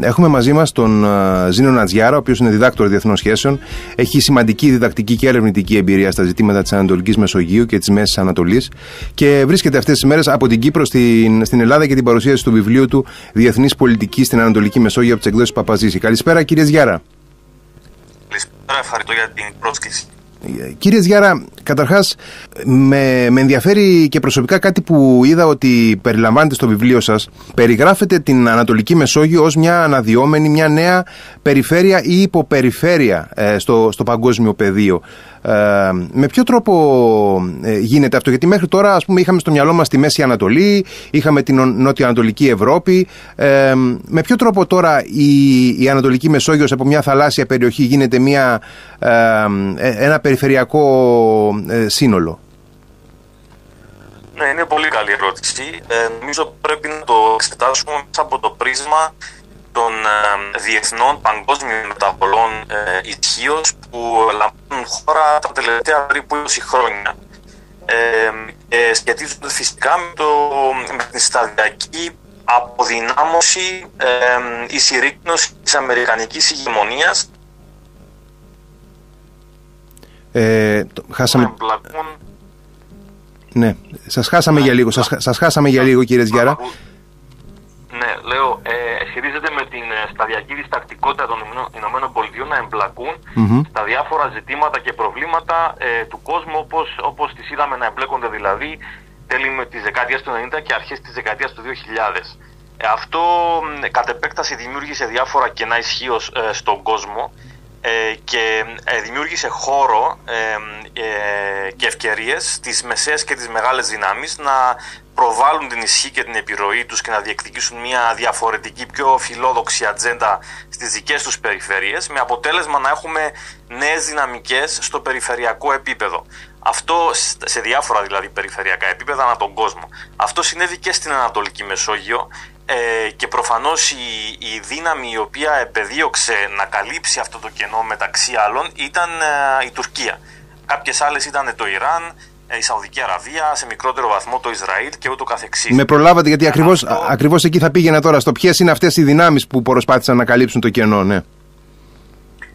Έχουμε μαζί μας τον Ζήνο Νατζιάρα, ο οποίος είναι διδάκτορο διεθνών σχέσεων. Έχει σημαντική διδακτική και ερευνητική εμπειρία στα ζητήματα της Ανατολικής Μεσογείου και της Μέσης Ανατολής και βρίσκεται αυτές τις μέρες από την Κύπρο στην, στην Ελλάδα και την παρουσίαση του βιβλίου του Διεθνής Πολιτική στην Ανατολική Μεσόγειο από τις εκδόσεις Παπαζήση. Καλησπέρα, κύριε Ζιάρα. Καλησπέρα, ευχαριστώ για την πρόσκληση. Κύριε Ζιάρα, καταρχάς με, με ενδιαφέρει και προσωπικά κάτι που είδα ότι περιλαμβάνεται στο βιβλίο σας. Περιγράφετε την Ανατολική Μεσόγειο ως μια αναδυόμενη, μια νέα περιφέρεια ή υποπεριφέρεια ε, στο, στο παγκόσμιο πεδίο. Ε, με ποιο τρόπο ε, γίνεται αυτό, γιατί μέχρι τώρα ας πούμε, είχαμε στο μυαλό μας τη Μέση Ανατολή, είχαμε την Νότιο-Ανατολική Ευρώπη. Ε, με ποιο τρόπο τώρα η, η Ανατολική Μεσόγειος από μια θαλάσσια περιοχή γίνεται μια, ένα περιφερειακό σύνολο; Ναι, είναι πολύ καλή ερώτηση. νομίζω πρέπει να το εξετάσουμε μέσα από το πρίσμα των ε, διεθνών παγκόσμιων μεταβολών ε, ισχύως που λαμβάνουν χώρα τα τελευταία περίπου 20 χρόνια. Ε, και σχετίζονται φυσικά με, το, με την σταδιακή αποδυνάμωση ε, η συρρήκνωση της Αμερικανικής ηγεμονίας ε, χάσαμε... Ναι, σας χάσαμε για λίγο, σας, σας χάσαμε για λίγο κύριε Ζιάρα. Ναι, λέω, ε, σχετίζεται με την ε, σταδιακή διστακτικότητα των Ηνωμένων Πολιτειών να εμπλακούν στα διάφορα ζητήματα και προβλήματα ε, του κόσμου όπως, όπως τις είδαμε να εμπλέκονται δηλαδή τέλη της δεκαετίας του 90 και αρχές της δεκαετίας του 2000. Ε, αυτό κατ' επέκταση δημιούργησε διάφορα κενά ισχύως ε, στον κόσμο ε, και ε, δημιούργησε χώρο ε, και ευκαιρίες στις μεσαίες και τις μεγάλες δυνάμεις να προβάλλουν την ισχύ και την επιρροή τους και να διεκδικήσουν μια διαφορετική, πιο φιλόδοξη ατζέντα στις δικές τους περιφέρειες με αποτέλεσμα να έχουμε νέες δυναμικές στο περιφερειακό επίπεδο. Αυτό σε διάφορα δηλαδή περιφερειακά επίπεδα ανά τον κόσμο. Αυτό συνέβη και στην Ανατολική Μεσόγειο ε, και προφανώς η, η δύναμη η οποία επεδίωξε να καλύψει αυτό το κενό μεταξύ άλλων ήταν ε, η Τουρκία. Κάποιες άλλες ήταν το Ιράν, ε, η Σαουδική Αραβία, σε μικρότερο βαθμό το Ισραήλ και ούτω καθεξής. Με προλάβατε γιατί ακριβώς, αυτό... ακριβώς εκεί θα πήγαινα τώρα στο ποιες είναι αυτές οι δυνάμεις που προσπάθησαν να καλύψουν το κενό, ναι.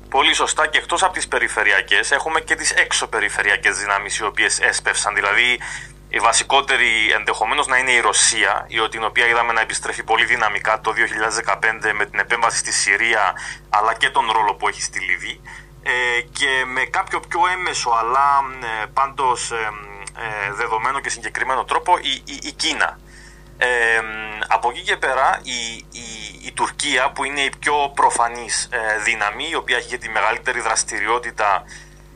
Πολύ σωστά και εκτός από τις περιφερειακές έχουμε και τις έξω-περιφερειακές δυνάμεις οι οποίες έσπευσαν. Δηλαδή η βασικότερη ενδεχομένως να είναι η Ρωσία, η την οποία είδαμε να επιστρέφει πολύ δυναμικά το 2015 με την επέμβαση στη Συρία, αλλά και τον ρόλο που έχει στη Λιβύη. Ε, και με κάποιο πιο έμεσο, αλλά ε, πάντως ε, ε, δεδομένο και συγκεκριμένο τρόπο, η, η, η Κίνα. Ε, από εκεί και πέρα η, η, η, Τουρκία που είναι η πιο προφανής δύναμη η οποία έχει τη μεγαλύτερη δραστηριότητα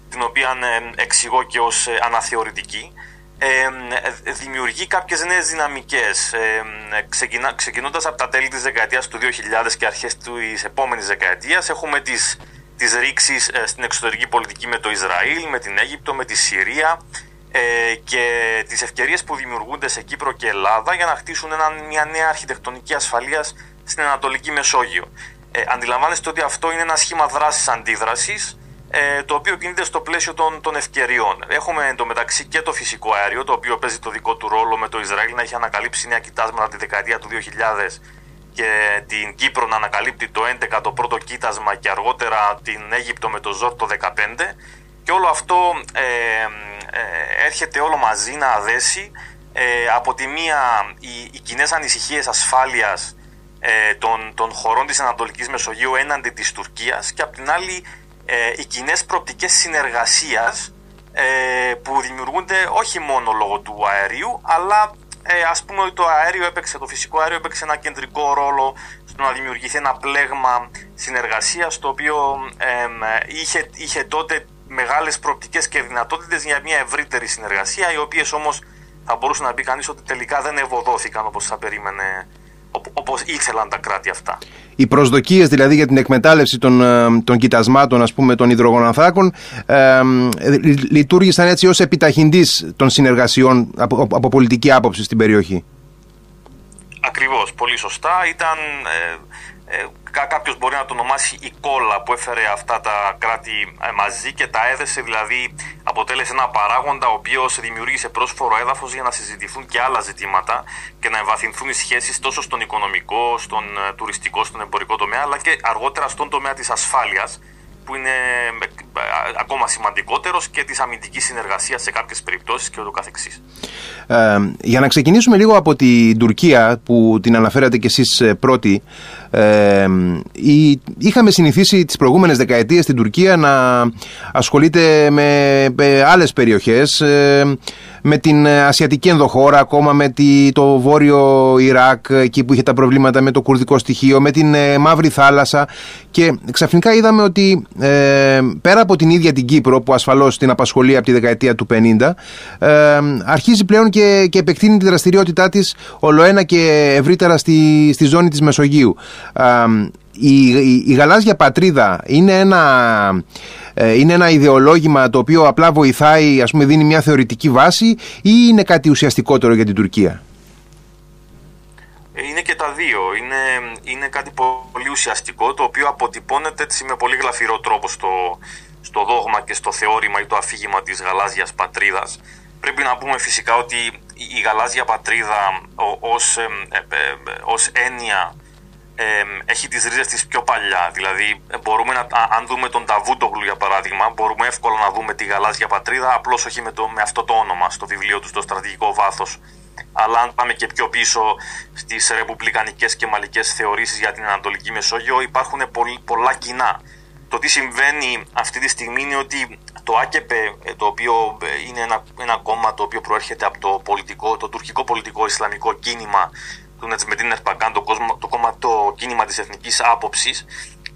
την οποία εξηγώ και ως αναθεωρητική ε, δημιουργεί κάποιες νέες δυναμικές ε, ξεκινά, ξεκινώντας από τα τέλη της δεκαετίας του 2000 και αρχές της επόμενης δεκαετίας έχουμε τις, τις ρήξεις ε, στην εξωτερική πολιτική με το Ισραήλ, με την Αίγυπτο, με τη Συρία ε, και τις ευκαιρίες που δημιουργούνται σε Κύπρο και Ελλάδα για να χτίσουν ένα, μια νέα αρχιτεκτονική ασφαλείας στην Ανατολική Μεσόγειο. Ε, αντιλαμβάνεστε ότι αυτό είναι ένα σχήμα δράσης αντίδρασης ε, το οποίο κινείται στο πλαίσιο των, των ευκαιριών. Έχουμε εντωμεταξύ και το φυσικό αέριο, το οποίο παίζει το δικό του ρόλο με το Ισραήλ να έχει ανακαλύψει νέα κοιτάσματα τη δεκαετία του 2000 και την Κύπρο να ανακαλύπτει το 11 το πρώτο κοίτασμα και αργότερα την Αίγυπτο με το ΖΟΡ το 15 και όλο αυτό ε, ε, έρχεται όλο μαζί να αδέσει ε, από τη μία οι, οι κοινές ανησυχίες ασφάλειας ε, των, των χωρών της Ανατολικής Μεσογείου έναντι της Τουρκίας και από την άλλη ε, οι κοινές προοπτικές συνεργασίας ε, που δημιουργούνται όχι μόνο λόγω του αερίου αλλά ε, ας πούμε ότι το αέριο έπαιξε, το φυσικό αέριο έπαιξε ένα κεντρικό ρόλο στο να δημιουργηθεί ένα πλέγμα συνεργασίας το οποίο είχε, είχε τότε μεγάλες προοπτικές και δυνατότητες για μια ευρύτερη συνεργασία οι οποίες όμως θα μπορούσε να πει κανείς ότι τελικά δεν ευωδόθηκαν όπως θα περίμενε όπως ήθελαν τα κράτη αυτά. Οι προσδοκίες δηλαδή για την εκμετάλλευση των, ε, των κοιτασμάτων ας πούμε των υδρογοναθράκων ε, λειτουργήσαν έτσι ως επιταχυντής των συνεργασιών από, από πολιτική άποψη στην περιοχή. Ακριβώς, πολύ σωστά. Ήταν ε, ε, κάποιος μπορεί να το ονομάσει η κόλλα που έφερε αυτά τα κράτη ε, μαζί και τα έδεσε δηλαδή από αποτέλεσε ένα παράγοντα ο οποίος δημιούργησε πρόσφορο έδαφος για να συζητηθούν και άλλα ζητήματα και να εμβαθυνθούν οι σχέσεις τόσο στον οικονομικό, στον ε, τουριστικό, στον εμπορικό τομέα, αλλά και αργότερα στον τομέα της ασφάλειας, που είναι ε, ακόμα σημαντικότερος και της αμυντικής συνεργασίας σε κάποιες περιπτώσεις και ούτω καθεξής. Ε, για να ξεκινήσουμε λίγο από την Τουρκία που την αναφέρατε κι εσείς ε, πρώτη ε, είχαμε συνηθίσει τις προηγούμενες δεκαετίες στην Τουρκία να ασχολείται με, με άλλες περιοχές με την ε, ασιατική ενδοχώρα, ακόμα με το βόρειο Ιράκ, εκεί που είχε τα προβλήματα με το κουρδικό στοιχείο, με την ε, Μαύρη Θάλασσα. Και ξαφνικά είδαμε ότι ε, πέρα από την ίδια την Κύπρο, που ασφαλώς την απασχολεί από τη δεκαετία του 50, ε, αρχίζει πλέον και, και επεκτείνει τη δραστηριότητά της ολοένα και ευρύτερα στη, στη ζώνη της Μεσογείου. η, η, η γαλάζια πατρίδα είναι ένα ε, είναι ένα ιδεολόγημα το οποίο απλά βοηθάει, ας πούμε δίνει μια θεωρητική βάση ή είναι κάτι ουσιαστικότερο για την Τουρκία; Ε, είναι και τα δύο. Είναι, είναι κάτι πολύ ουσιαστικό το οποίο αποτυπώνεται έτσι με πολύ γλαφυρό τρόπο στο, στο δόγμα και στο θεώρημα ή το αφήγημα της γαλάζιας πατρίδας. Πρέπει να πούμε φυσικά ότι η γαλάζια πατρίδα ως, ως έννοια έχει τις ρίζες της πιο παλιά. Δηλαδή, μπορούμε να, αν δούμε τον Ταβούτογλου για παράδειγμα, μπορούμε εύκολα να δούμε τη γαλάζια πατρίδα, απλώς όχι με, το, με αυτό το όνομα στο βιβλίο του, στο στρατηγικό βάθος. Αλλά αν πάμε και πιο πίσω στις ρεπουμπλικανικές και μαλλικές θεωρήσεις για την Ανατολική Μεσόγειο, υπάρχουν πολλά κοινά. Το τι συμβαίνει αυτή τη στιγμή είναι ότι το ΑΚΕΠΕ, το οποίο ε, είναι ένα, ένα κόμμα το οποίο προέρχεται από το, πολιτικό, το τουρκικό πολιτικό ισλαμικό κίνημα, του Νετσμετίν Ερπαγκάν, το, το, κόμμα, το κίνημα της εθνικής άποψης,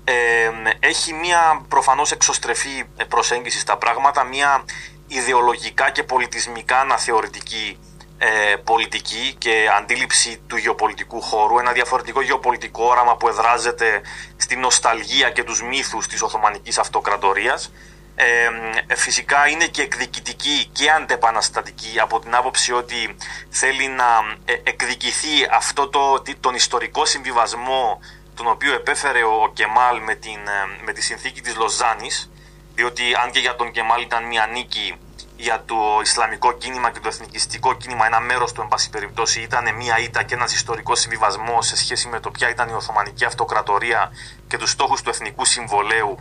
ε, έχει μια προφανώς εξωστρεφή προσέγγιση στα πράγματα, μια ιδεολογικά και πολιτισμικά αναθεωρητική ε, πολιτική και αντίληψη του γεωπολιτικού χώρου, ένα διαφορετικό γεωπολιτικό όραμα που εδράζεται στη νοσταλγία και τους μύθους της Οθωμανικής Αυτοκρατορίας. Ε, φυσικά είναι και εκδικητική και αντεπαναστατική από την άποψη ότι θέλει να ε, εκδικηθεί αυτό το, τον ιστορικό συμβιβασμό τον οποίο επέφερε ο Κεμάλ με, την, ε, με τη συνθήκη της Λοζάνης διότι αν και για τον Κεμάλ ήταν μια νίκη για το Ισλαμικό κίνημα και το εθνικιστικό κίνημα ένα μέρος του εν πάση περιπτώσει ήταν μια ήττα και ένας ιστορικός συμβιβασμός σε σχέση με το ποια ήταν η Οθωμανική Αυτοκρατορία και τους στόχους του εθνικού συμβολέου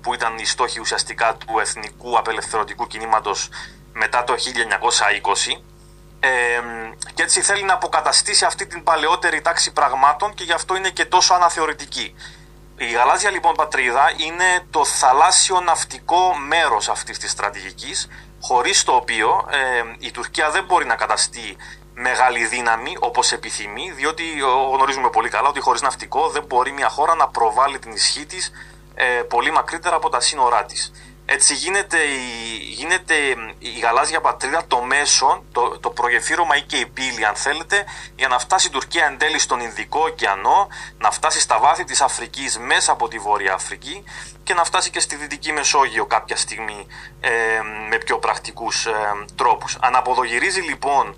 που ήταν οι στόχοι ουσιαστικά του εθνικού απελευθερωτικού κινήματος μετά το 1920 και έτσι θέλει να αποκαταστήσει αυτή την παλαιότερη τάξη πραγμάτων και γι' αυτό είναι και τόσο αναθεωρητική. Η γαλάζια λοιπόν πατρίδα είναι το θαλάσσιο ναυτικό μέρος αυτής της στρατηγικής χωρίς το οποίο η Τουρκία δεν μπορεί να καταστεί μεγάλη δύναμη όπως επιθυμεί διότι γνωρίζουμε πολύ καλά ότι χωρίς ναυτικό δεν μπορεί μια χώρα να προβάλλει την ισχύ της ε, πολύ μακρύτερα από τα σύνορά της. Έτσι γίνεται η, γίνεται η γαλάζια πατρίδα το μέσο, το, το προγεφύρωμα ή και η πύλη αν θέλετε, για να φτάσει η Τουρκία εν τέλει στον Ινδικό ωκεανό, να φτάσει στα βάθη της Αφρικής μέσα από τη Βόρεια Αφρική και να φτάσει και στη Δυτική Μεσόγειο κάποια στιγμή ε, με πιο πρακτικούς ε, τρόπους. Αναποδογυρίζει λοιπόν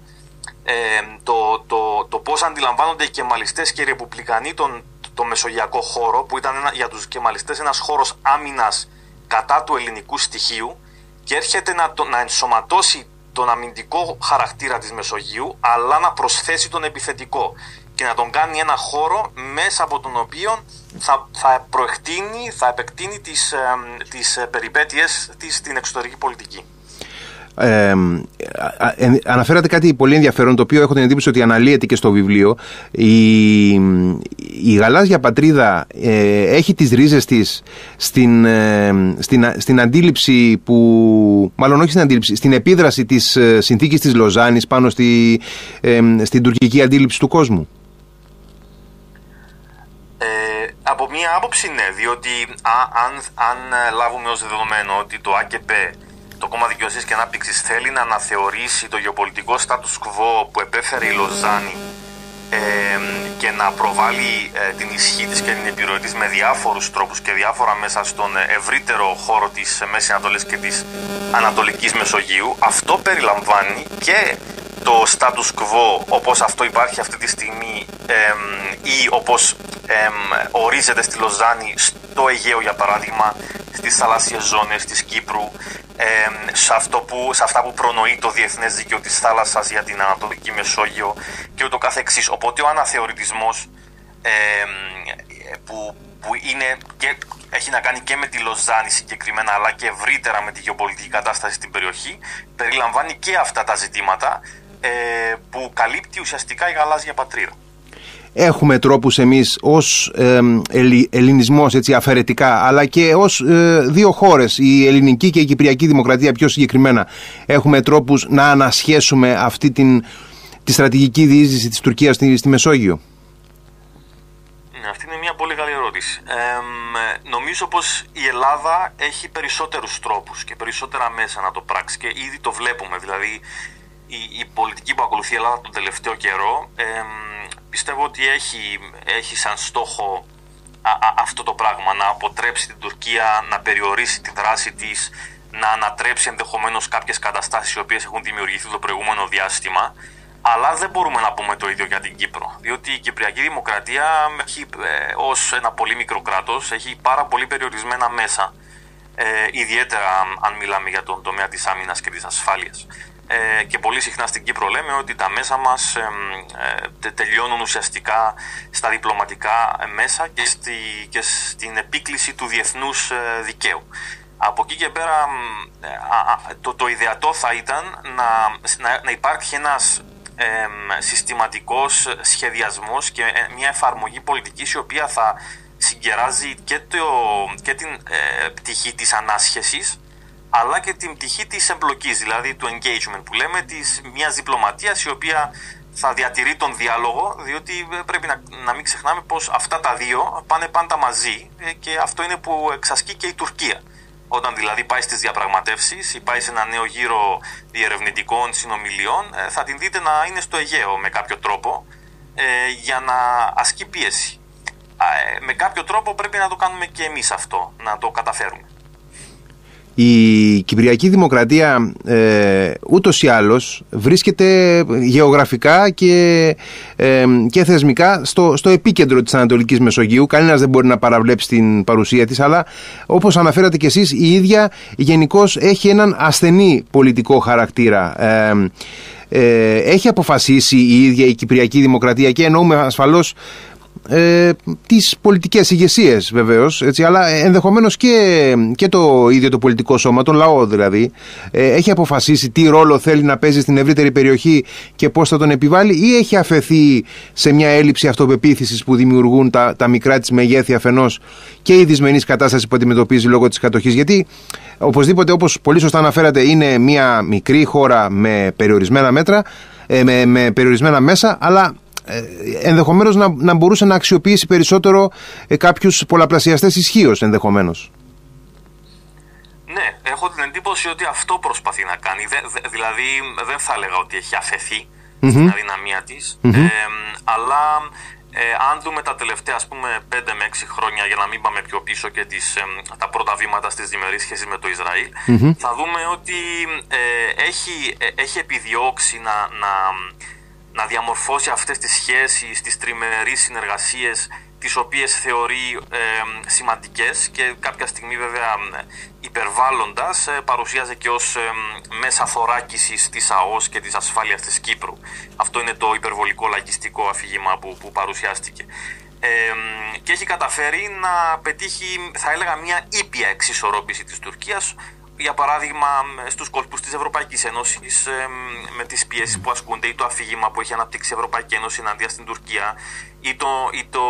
ε, το, το, το πώς αντιλαμβάνονται οι κεμαλιστές και οι ρεπουμπλικανοί τον, το μεσογειακό χώρο που ήταν ένα, για τους κεμαλιστές ένας χώρος άμυνας κατά του ελληνικού στοιχείου και έρχεται να, το, να ενσωματώσει τον αμυντικό χαρακτήρα της Μεσογείου αλλά να προσθέσει τον επιθετικό και να τον κάνει ένα χώρο μέσα από τον οποίο θα, θα προεκτείνει, θα επεκτείνει τις, ε, τις περιπέτειες της στην εξωτερική πολιτική. Ε, αναφέρατε κάτι πολύ ενδιαφέρον το οποίο έχω την εντύπωση ότι αναλύεται και στο βιβλίο. Η, η γαλάζια πατρίδα ε, έχει τις ρίζες της στην, ε, στην, στην αντίληψη που μάλλον όχι στην αντίληψη στην επίδραση της ε, συνθήκης της Λοζάνης πάνω στη, στην τουρκική αντίληψη του κόσμου; Από μία άποψη ναι διότι αν, αν λάβουμε ως δεδομένο ότι το ΑΚΕΠΕ το κόμμα δικαιοσύνης και ανάπτυξης θέλει να αναθεωρήσει το γεωπολιτικό status quo που επέφερε η Λοζάνη ε, και να προβάλλει ε, την ισχύ της και την επιρροή της με διάφορους τρόπους και διάφορα μέσα στον ευρύτερο χώρο της Μέσης Ανατολής και της Ανατολικής Μεσογείου. Αυτό περιλαμβάνει και το status quo όπως αυτό υπάρχει αυτή τη στιγμή ή όπως ορίζεται στη Λοζάνη στο Αιγαίο για παράδειγμα στις θαλάσσιες ζώνες της Κύπρου σε, αυτό που, σε αυτά που προνοεί το Διεθνές Δίκαιο της Θάλασσας για την Ανατολική Μεσόγειο και ούτω καθεξής. Οπότε ο αναθεωρητισμός που, που είναι και, έχει να κάνει και με τη Λοζάνη συγκεκριμένα αλλά και ευρύτερα με τη γεωπολιτική κατάσταση στην περιοχή περιλαμβάνει και αυτά τα ζητήματα ε, που καλύπτει ουσιαστικά η γαλάζια πατρίδα έχουμε τρόπους εμείς ως ε, ελληνισμός έτσι, αφαιρετικά αλλά και ως ε, δύο χώρες η ελληνική και η κυπριακή δημοκρατία πιο συγκεκριμένα έχουμε τρόπους να ανασχέσουμε αυτή την, τη στρατηγική διείσδυση της Τουρκίας στη, στη Μεσόγειο ναι, αυτή είναι μια πολύ καλή ερώτηση. νομίζω πως η Ελλάδα έχει περισσότερους τρόπους και περισσότερα μέσα να το πράξει και ήδη το βλέπουμε. Δηλαδή η, η πολιτική που ακολουθεί η Ελλάδα τον τελευταίο καιρό πιστεύω ότι έχει, έχει σαν στόχο αυτό το πράγμα, να αποτρέψει την Τουρκία να περιορίσει τη δράση της, να ανατρέψει ενδεχομένως κάποιες καταστάσεις οι οποίες έχουν δημιουργηθεί το προηγούμενο διάστημα, αλλά δεν μπορούμε να πούμε το ίδιο για την Κύπρο, διότι η Κυπριακή Δημοκρατία έχει, ε, ως ένα πολύ μικρό κράτος έχει πάρα πολύ περιορισμένα μέσα, ε, ιδιαίτερα αν μιλάμε για τον τομέα της άμυνας και της ασφάλειας. Ε, και πολύ συχνά στην Κύπρο λέμε ότι τα μέσα μας ε, τελειώνουν ουσιαστικά στα διπλωματικά μέσα και, στη, και στην επίκληση του διεθνούς ε, δικαίου. Από εκεί και πέρα το, το ιδεατό θα ήταν να, να, υπάρχει ένας ε, συστηματικός σχεδιασμός και μια εφαρμογή πολιτικής η οποία θα συγκεράζει και, το, και την πτυχή της ανάσχεσης αλλά και την πτυχή της εμπλοκής, δηλαδή του engagement που λέμε, της μιας διπλωματίας η οποία θα διατηρεί τον διάλογο, διότι ε, πρέπει να, να μην ξεχνάμε πως αυτά τα δύο πάνε πάντα μαζί ε, και αυτό είναι που εξασκεί και η Τουρκία. Όταν δηλαδή πάει στις διαπραγματεύσεις ή πάει σε ένα νέο γύρο διερευνητικών συνομιλιών, ε, θα την δείτε να είναι στο Αιγαίο με κάποιο τρόπο για να ασκεί πίεση. Με κάποιο τρόπο πρέπει να το κάνουμε και εμείς αυτό, να το καταφέρουμε. Η Κυπριακή Δημοκρατία ε, ούτως ή άλλως βρίσκεται γεωγραφικά και, ε, και θεσμικά στο, στο επίκεντρο της Ανατολικής Μεσογείου. Κανένας δεν μπορεί να παραβλέψει την παρουσία της, αλλά όπως αναφέρατε κι εσείς η ίδια γενικώς έχει έναν ασθενή πολιτικό χαρακτήρα. Ε, ε, έχει αποφασίσει η ίδια η Κυπριακή Δημοκρατία και εννοούμε ασφαλώς ε, τις πολιτικές ηγεσίες βεβαίως έτσι, αλλά ενδεχομένως και, και το ίδιο το πολιτικό σώμα, τον λαό δηλαδή ε, έχει αποφασίσει τι ρόλο θέλει να παίζει στην ευρύτερη περιοχή και πώς θα τον επιβάλλει ή έχει αφαιθεί σε μια έλλειψη αυτοπεποίθησης που δημιουργούν τα, τα μικρά της μεγέθη αφενός και η δυσμενής κατάσταση που αντιμετωπίζει λόγω της κατοχής. Γιατί οπωσδήποτε όπως πολύ σωστά αναφέρατε είναι μια μικρή χώρα με περιορισμένα μέτρα ε, με, με περιορισμένα μέσα αλλά ε, ενδεχομένως να, να μπορούσε να αξιοποιήσει περισσότερο ε, κάποιους πολλαπλασιαστές ισχύως ενδεχομένως. Ναι, έχω την εντύπωση ότι αυτό προσπαθεί να κάνει. δηλαδή δεν θα έλεγα ότι έχει αφαιθεί mm-hmm. στην αδυναμία της, αλλά ε, αν δούμε τα τελευταία ας πούμε 5 με 6 χρόνια για να μην πάμε πιο πίσω και τις, τα πρώτα βήματα στις διμερείς σχέσεις με το Ισραήλ θα δούμε ότι έχει, έχει επιδιώξει να, να να διαμορφώσει αυτές τις σχέσεις, τις τριμερείς συνεργασίες τις οποίες θεωρεί ε, σημαντικές και κάποια στιγμή βέβαια υπερβάλλοντας ε, παρουσιάζει και ως ε, μέσα θωράκισης της ΑΟΣ και της ασφάλειας της Κύπρου. Αυτό είναι το υπερβολικό λαϊκιστικό αφήγημα που, που παρουσιάστηκε. Ε, και έχει καταφέρει να πετύχει, θα έλεγα, μια ήπια εξισορρόπηση της Τουρκίας για παράδειγμα στους κόλπους της Ευρωπαϊκής Ένωσης με τις πιέσεις που ασκούνται ή το αφήγημα που έχει αναπτύξει η Ευρωπαϊκή Ένωση ενάντια στην Τουρκία ή, το, ή το,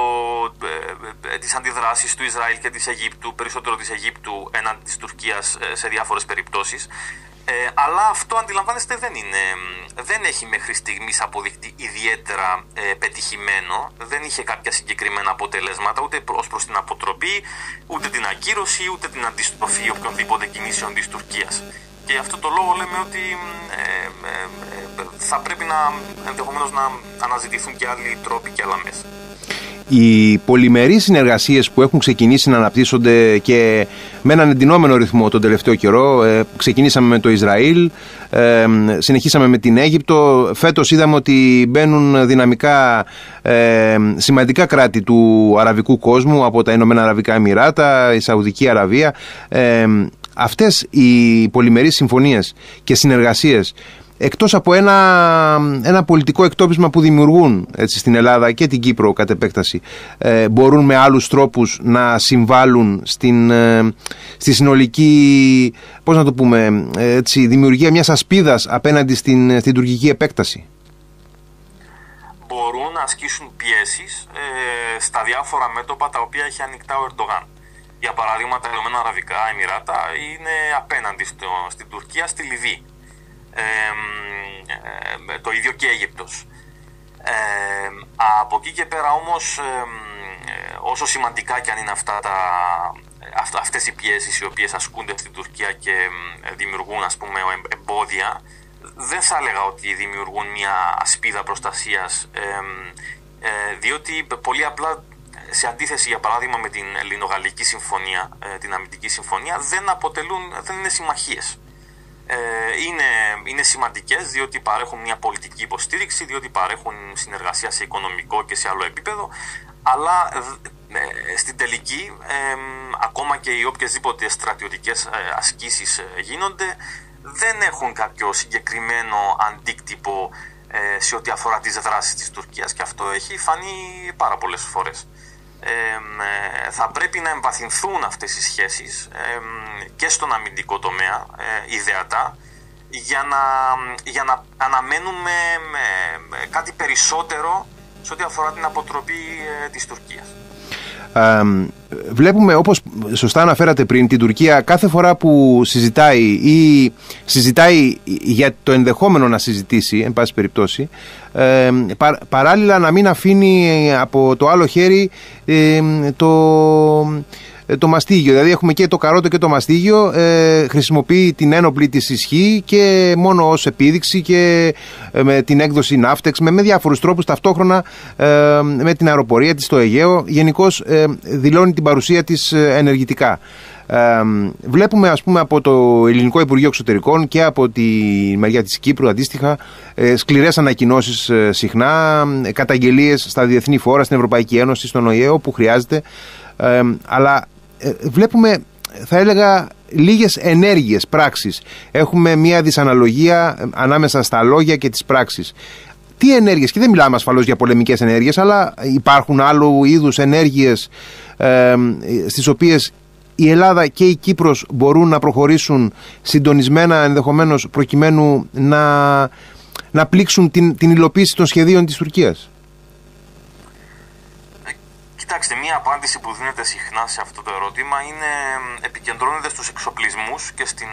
ε, ε, τις αντιδράσεις του Ισραήλ και της Αιγύπτου, περισσότερο της Αιγύπτου ενάντια της Τουρκίας ε, σε διάφορες περιπτώσεις. Ε, αλλά αυτό αντιλαμβάνεστε δεν είναι, δεν έχει μέχρι στιγμής αποδειχτεί ιδιαίτερα ε, πετυχημένο, δεν είχε κάποια συγκεκριμένα αποτελέσματα ούτε ως προς την αποτροπή, ούτε την ακύρωση, ούτε την αντιστροφή οποιονδήποτε κινήσεων της Τουρκίας. Και αυτό το λόγο λέμε ότι ε, ε, θα πρέπει να ενδεχομένως να αναζητηθούν και άλλοι τρόποι και άλλα μέσα. Οι πολυμερείς συνεργασίες που έχουν ξεκινήσει να αναπτύσσονται και με έναν εντυνόμενο ρυθμό τον τελευταίο καιρό, ε, ξεκινήσαμε με το Ισραήλ, ε, συνεχίσαμε με την Αίγυπτο, φέτος είδαμε ότι μπαίνουν δυναμικά ε, σημαντικά κράτη του αραβικού κόσμου από τα Ηνωμένα Αραβικά Εμμυράτα, η Σαουδική Αραβία. Αυτές οι πολυμερείς συμφωνίες και συνεργασίες εκτός από ένα, ένα πολιτικό εκτόπισμα που δημιουργούν έτσι, στην Ελλάδα και την Κύπρο κατ' επέκταση ε, μπορούν με άλλους τρόπους να συμβάλλουν στην, ε, στη συνολική πώς να το πούμε, έτσι, δημιουργία μιας ασπίδας απέναντι στην, στην τουρκική επέκταση; Μπορούν να ασκήσουν πιέσεις ε, στα διάφορα μέτωπα τα οποία έχει ανοιχτά ο Ερντογάν. Για παράδειγμα, τα Ηνωμένα Αραβικά Εμμυράτα είναι απέναντι στο, στην Τουρκία, στη Λιβύη. Ε, το ίδιο και Αίγυπτος. Ε, από εκεί και πέρα όμως, όσο σημαντικά και αν είναι αυτά τα, αυτές οι πιέσεις οι οποίες ασκούνται στην Τουρκία και δημιουργούν ας πούμε εμπόδια, δεν θα έλεγα ότι δημιουργούν μια ασπίδα προστασίας ε, διότι πολύ απλά σε αντίθεση για παράδειγμα με την Ελληνογαλλική Συμφωνία, ε, την Αμυντική Συμφωνία, δεν αποτελούν, δεν είναι συμμαχίες. Ε, είναι, είναι σημαντικές διότι παρέχουν μια πολιτική υποστήριξη, διότι παρέχουν συνεργασία σε οικονομικό και σε άλλο επίπεδο, αλλά στην τελική, ακόμα και οι οποιασδήποτε στρατιωτικές ασκήσεις γίνονται, δεν έχουν κάποιο συγκεκριμένο αντίκτυπο ε, σε ό,τι αφορά τις δράσεις της Τουρκίας και αυτό έχει φανεί πάρα πολλές φορές. Ε, θα πρέπει να εμβαθυνθούν αυτές οι σχέσεις και στον αμυντικό τομέα ε, ιδεατά για να, για να αναμένουμε κάτι περισσότερο σε ό,τι αφορά την αποτροπή ε, της Τουρκίας βλέπουμε όπως σωστά αναφέρατε πριν την Τουρκία κάθε φορά που συζητάει ή συζητάει για το ενδεχόμενο να συζητήσει εν πάση περιπτώσει παράλληλα να μην αφήνει από το άλλο χέρι το ε, το μαστίγιο. Δηλαδή έχουμε και το καρότο και το μαστίγιο. Ε, χρησιμοποιεί την ένοπλη της ισχύ και μόνο ως επίδειξη και ε, με την έκδοση ναύτεξ, με, με διάφορους τρόπους ταυτόχρονα ε, με την αεροπορία της στο Αιγαίο. Γενικώς ε, δηλώνει την παρουσία της ενεργητικά. βλέπουμε ας πούμε από το Ελληνικό Υπουργείο Εξωτερικών και από τη μεριά της Κύπρου αντίστοιχα ε, σκληρές ανακοινώσεις συχνά, καταγγελίες στα διεθνή φόρα, στην Ευρωπαϊκή Ένωση, στον ΟΗΕ όπου χρειάζεται αλλά ε, βλέπουμε θα έλεγα λίγες ενέργειες, πράξεις. Έχουμε μια δυσαναλογία ε, ανάμεσα στα λόγια και τις πράξεις. Τι ενέργειες, και δεν μιλάμε ασφαλώς για πολεμικές ενέργειες, αλλά υπάρχουν άλλου είδους ενέργειες ε, στις οποίες η Ελλάδα και η Κύπρος μπορούν να προχωρήσουν συντονισμένα ενδεχομένως προκειμένου να, να πλήξουν την, την υλοποίηση των σχεδίων της Τουρκίας. Κοιτάξτε, μία απάντηση που δίνεται συχνά σε αυτό το ερώτημα είναι επικεντρώνεται στους εξοπλισμούς και στην,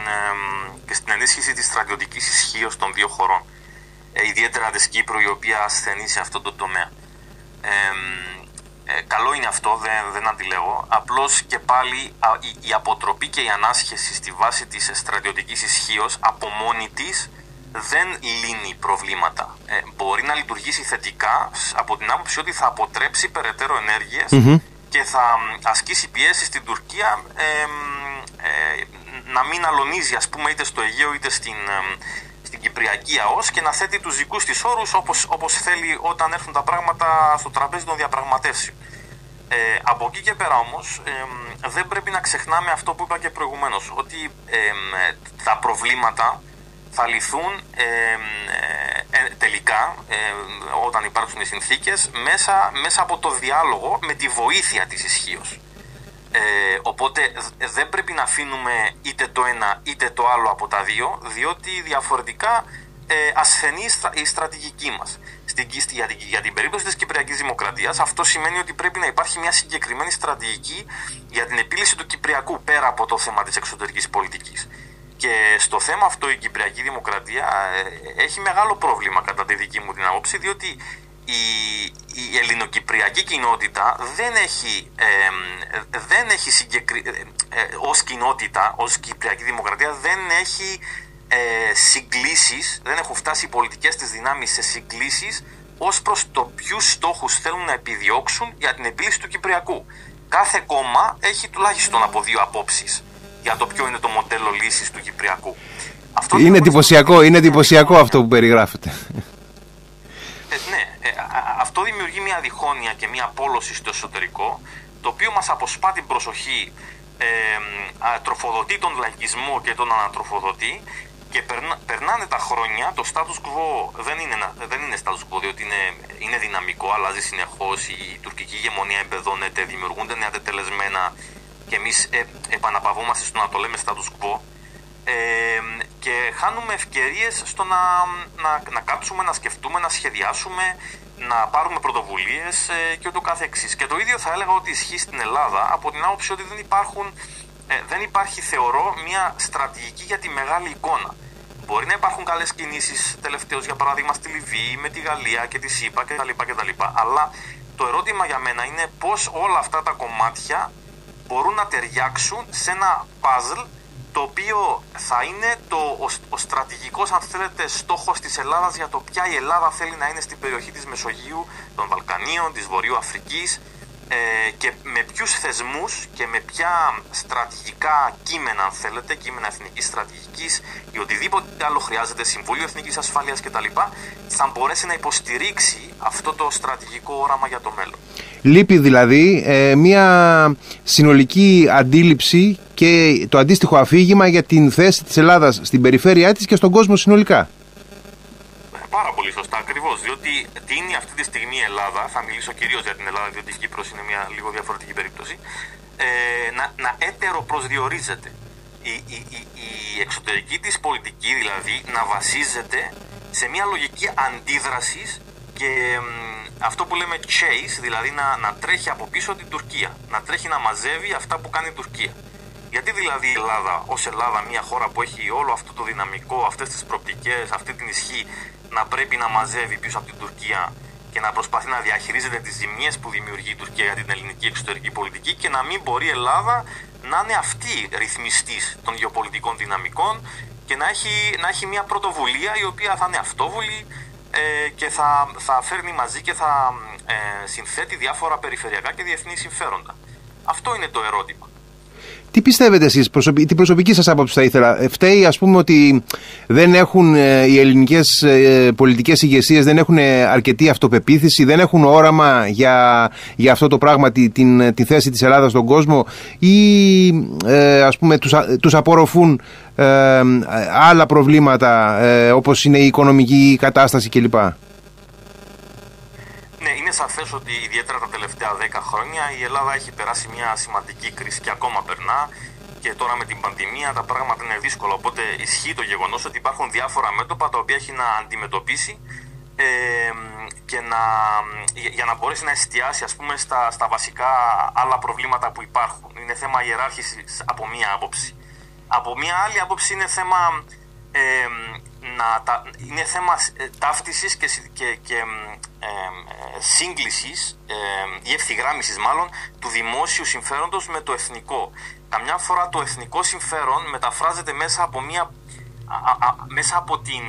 και στην ενίσχυση της στρατιωτικής ισχύως των δύο χωρών. Ε, ιδιαίτερα της Κύπρου, η οποία ασθενεί σε αυτό το τομέα. Ε, ε, καλό είναι αυτό, δεν, δεν αντιλέγω. Απλώς και πάλι η, η αποτροπή και η ανάσχεση στη βάση της στρατιωτικής ισχύως από μόνη της δεν λύνει προβλήματα. Ε, μπορεί να λειτουργήσει θετικά από την άποψη ότι θα αποτρέψει περαιτέρω και θα ασκήσει πιέσεις στην Τουρκία ε, να μην αλωνίζει ας πούμε είτε στο Αιγαίο είτε στην, στην Κυπριακή ΑΟΣ και να θέτει τους δικούς της όρους όπως, όπως θέλει όταν έρθουν τα πράγματα στο τραπέζι των διαπραγματεύσεων. Ε, από εκεί και πέρα όμως δεν πρέπει να ξεχνάμε αυτό που είπα και προηγουμένως ότι τα προβλήματα θα λυθούν ε, ε, τελικά ε, όταν υπάρξουν οι συνθήκες μέσα, μέσα από το διάλογο με τη βοήθεια της ισχύως. Ε, οπότε δεν πρέπει να αφήνουμε είτε το ένα είτε το άλλο από τα δύο διότι διαφορετικά ε, ασθενεί η στρατηγική μας. Στην, για, την, για την περίπτωση της Κυπριακής Δημοκρατίας αυτό σημαίνει ότι πρέπει να υπάρχει μια συγκεκριμένη στρατηγική για την επίλυση του Κυπριακού πέρα από το θέμα της εξωτερικής πολιτικής. Και στο θέμα αυτό η Κυπριακή Δημοκρατία ε, έχει μεγάλο πρόβλημα κατά τη δική μου την άποψη διότι η, η ελληνοκυπριακή κοινότητα δεν έχει, ε, δεν έχει συγκεκρι... Ε, ως κοινότητα, ως Κυπριακή Δημοκρατία δεν έχει ε, συγκλήσεις, δεν έχουν φτάσει οι πολιτικές της δυνάμεις σε συγκλήσεις ως προς το ποιους στόχους θέλουν να επιδιώξουν για την επίλυση του Κυπριακού. Κάθε κόμμα έχει τουλάχιστον από δύο απόψεις για το ποιο είναι το μοντέλο λύσης του Κυπριακού. Αυτό είναι εντυπωσιακό, είναι εντυπωσιακό αυτό που περιγράφεται. Ε, ναι, ε, αυτό δημιουργεί μια διχόνοια και μια πόλωση στο εσωτερικό, το οποίο μας αποσπά την προσοχή τροφοδοτεί τον λαϊκισμό και τον ανατροφοδοτεί και περνάνε τα χρόνια, το status quo δεν είναι, δεν είναι status quo διότι είναι, είναι δυναμικό, αλλάζει συνεχώς, η τουρκική ηγεμονία εμπεδώνεται, δημιουργούνται νέα τετελεσμένα και εμείς ε, επαναπαυόμαστε στο να το λέμε status quo ε, και χάνουμε ευκαιρίες στο να, να, να κάτσουμε, να σκεφτούμε, να σχεδιάσουμε, να πάρουμε πρωτοβουλίες ε, και ούτω κάθε εξής. Και το ίδιο θα έλεγα ότι ισχύει στην Ελλάδα από την άποψη ότι δεν υπάρχουν ε, δεν υπάρχει, θεωρώ, μια στρατηγική για τη μεγάλη εικόνα. Μπορεί να υπάρχουν καλές κινήσεις τελευταίως, για παράδειγμα, στη Λιβύη, με τη Γαλλία και τη ΣΥΠΑ κτλ. κτλ. Αλλά το ερώτημα για μένα είναι πώς όλα αυτά τα κομμάτια μπορούν να ταιριάξουν σε ένα puzzle το οποίο θα είναι το, ο, ο στρατηγικός αν θέλετε στόχος της Ελλάδας για το ποια η Ελλάδα θέλει να είναι στην περιοχή της Μεσογείου, των Βαλκανίων, της Βορείου Αφρικής ε, και με ποιους θεσμούς και με ποια στρατηγικά κείμενα, αν θέλετε, κείμενα εθνικής στρατηγικής ή οτιδήποτε άλλο χρειάζεται, Συμβούλιο Εθνικής Ασφάλειας κτλ. θα μπορέσει να υποστηρίξει αυτό το στρατηγικό όραμα για το μέλλον. Λείπει δηλαδή ε, μια συνολική αντίληψη και το αντίστοιχο αφήγημα για την θέση της Ελλάδας στην περιφέρειά της και στον κόσμο συνολικά. Πάρα πολύ σωστά, ακριβώς. Διότι τίνει αυτή τη στιγμή η Ελλάδα, θα μιλήσω κυρίως για την Ελλάδα, διότι η Κύπρος είναι μια λίγο διαφορετική περίπτωση, ε, να, να έτερο προσδιορίζεται. Η, η, η, η εξωτερική της πολιτική δηλαδή να βασίζεται σε μια λογική αντίδρασης και αυτό που λέμε chase, δηλαδή να, να τρέχει από πίσω την Τουρκία, να τρέχει να μαζεύει αυτά που κάνει η Τουρκία. Γιατί δηλαδή η Ελλάδα, ως Ελλάδα, μια χώρα που έχει όλο αυτό το δυναμικό, αυτές τις προπτικέ, αυτή την ισχύ, να πρέπει να μαζεύει πίσω από την Τουρκία και να προσπαθεί να διαχειρίζεται τις ζημιέ που δημιουργεί η Τουρκία για την ελληνική εξωτερική πολιτική και να μην μπορεί η Ελλάδα να είναι αυτή ρυθμιστής των γεωπολιτικών δυναμικών και να έχει, να έχει μια πρωτοβουλία η οποία θα είναι αυτόβολη ε, και θα, θα φέρνει μαζί και θα ε, συνθέτει διάφορα περιφερειακά και διεθνή συμφέροντα. Αυτό είναι το ερώτημα. Τι πιστεύετε εσείς, προσωπι... την προσωπική σας άποψη θα ήθελα; Ε, φταίει ας πούμε ότι δεν έχουν ε, οι ελληνικές ε, πολιτικές ηγεσίες, δεν έχουν αρκετή αυτοπεποίθηση, δεν έχουν όραμα για, για αυτό το πράγμα, τη, την, τη θέση της Ελλάδας στον κόσμο ή ε, ας πούμε τους, τους απορροφούν άλλα προβλήματα όπως είναι η οικονομική κατάσταση κλπ; Ναι, είναι σαφές ότι ιδιαίτερα τα τελευταία 10 χρόνια η Ελλάδα έχει περάσει μια σημαντική κρίση και ακόμα περνά. Και τώρα με την πανδημία τα πράγματα είναι δύσκολα. Οπότε ισχύει το γεγονός ότι υπάρχουν διάφορα μέτωπα τα οποία έχει να αντιμετωπίσει ε, και να, για να μπορέσει να εστιάσει ας πούμε, στα, στα βασικά άλλα προβλήματα που υπάρχουν. Είναι θέμα ιεράρχησης από μία άποψη. Από μία άλλη άποψη είναι θέμα ε, να, τα, είναι θέμα ε, ταύτισης και, και, και ε, σύγκλησης ε, ή ευθυγράμμισης μάλλον του δημόσιου συμφέροντος με το εθνικό. Καμιά φορά το εθνικό συμφέρον μεταφράζεται μέσα από, μια, μέσα από την...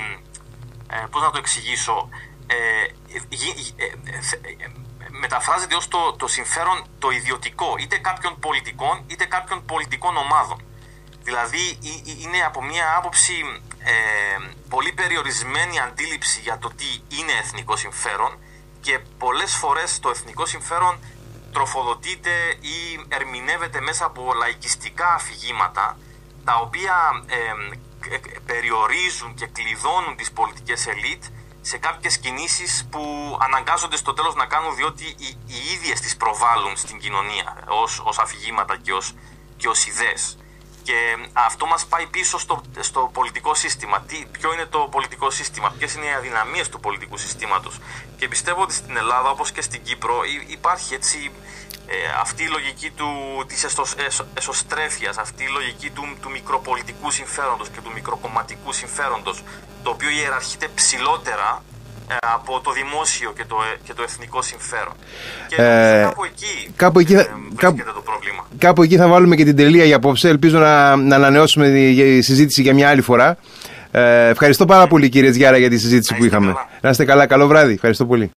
Ε, πώς να το εξηγήσω... Ε, μεταφράζεται ως το, το συμφέρον το ιδιωτικό είτε κάποιων πολιτικών είτε κάποιων πολιτικών ομάδων. Δηλαδή είναι από μια άποψη ε, πολύ περιορισμένη αντίληψη για το τι είναι εθνικό συμφέρον και πολλές φορές το εθνικό συμφέρον τροφοδοτείται ή ερμηνεύεται μέσα από λαϊκιστικά αφηγήματα τα οποία ε, περιορίζουν και κλειδώνουν τις πολιτικές ελίτ σε κάποιες κινήσεις που αναγκάζονται στο τέλος να κάνουν διότι οι, οι ίδιες τις προβάλλουν στην κοινωνία ως, ως αφηγήματα και ως, και ως ιδέες. Και αυτό μας πάει πίσω στο, στο πολιτικό σύστημα. Τι, ποιο είναι το πολιτικό σύστημα, ποιες είναι οι αδυναμίες του πολιτικού συστήματος. Και πιστεύω ότι στην Ελλάδα, όπως και στην Κύπρο, υπάρχει έτσι ε, αυτή η λογική του, της εσω, εσωστρέφειας, αυτή η λογική του, του μικροπολιτικού συμφέροντος και του μικροκομματικού συμφέροντος, το οποίο ιεραρχείται ψηλότερα ε, από το δημόσιο και το, ε, και το εθνικό συμφέρον. Και ε, κάπου εκεί, κάπου εκεί θα, βρίσκεται το πρόβλημα. Κάπου εκεί θα βάλουμε και την τελεία για απόψε. Ελπίζω να, να ανανεώσουμε τη συζήτηση για μια άλλη φορά. Ε, ευχαριστώ πάρα πολύ κύριε Τζιάρα για τη συζήτηση που είχαμε. Να είστε καλά, καλό βράδυ. Ευχαριστώ πολύ.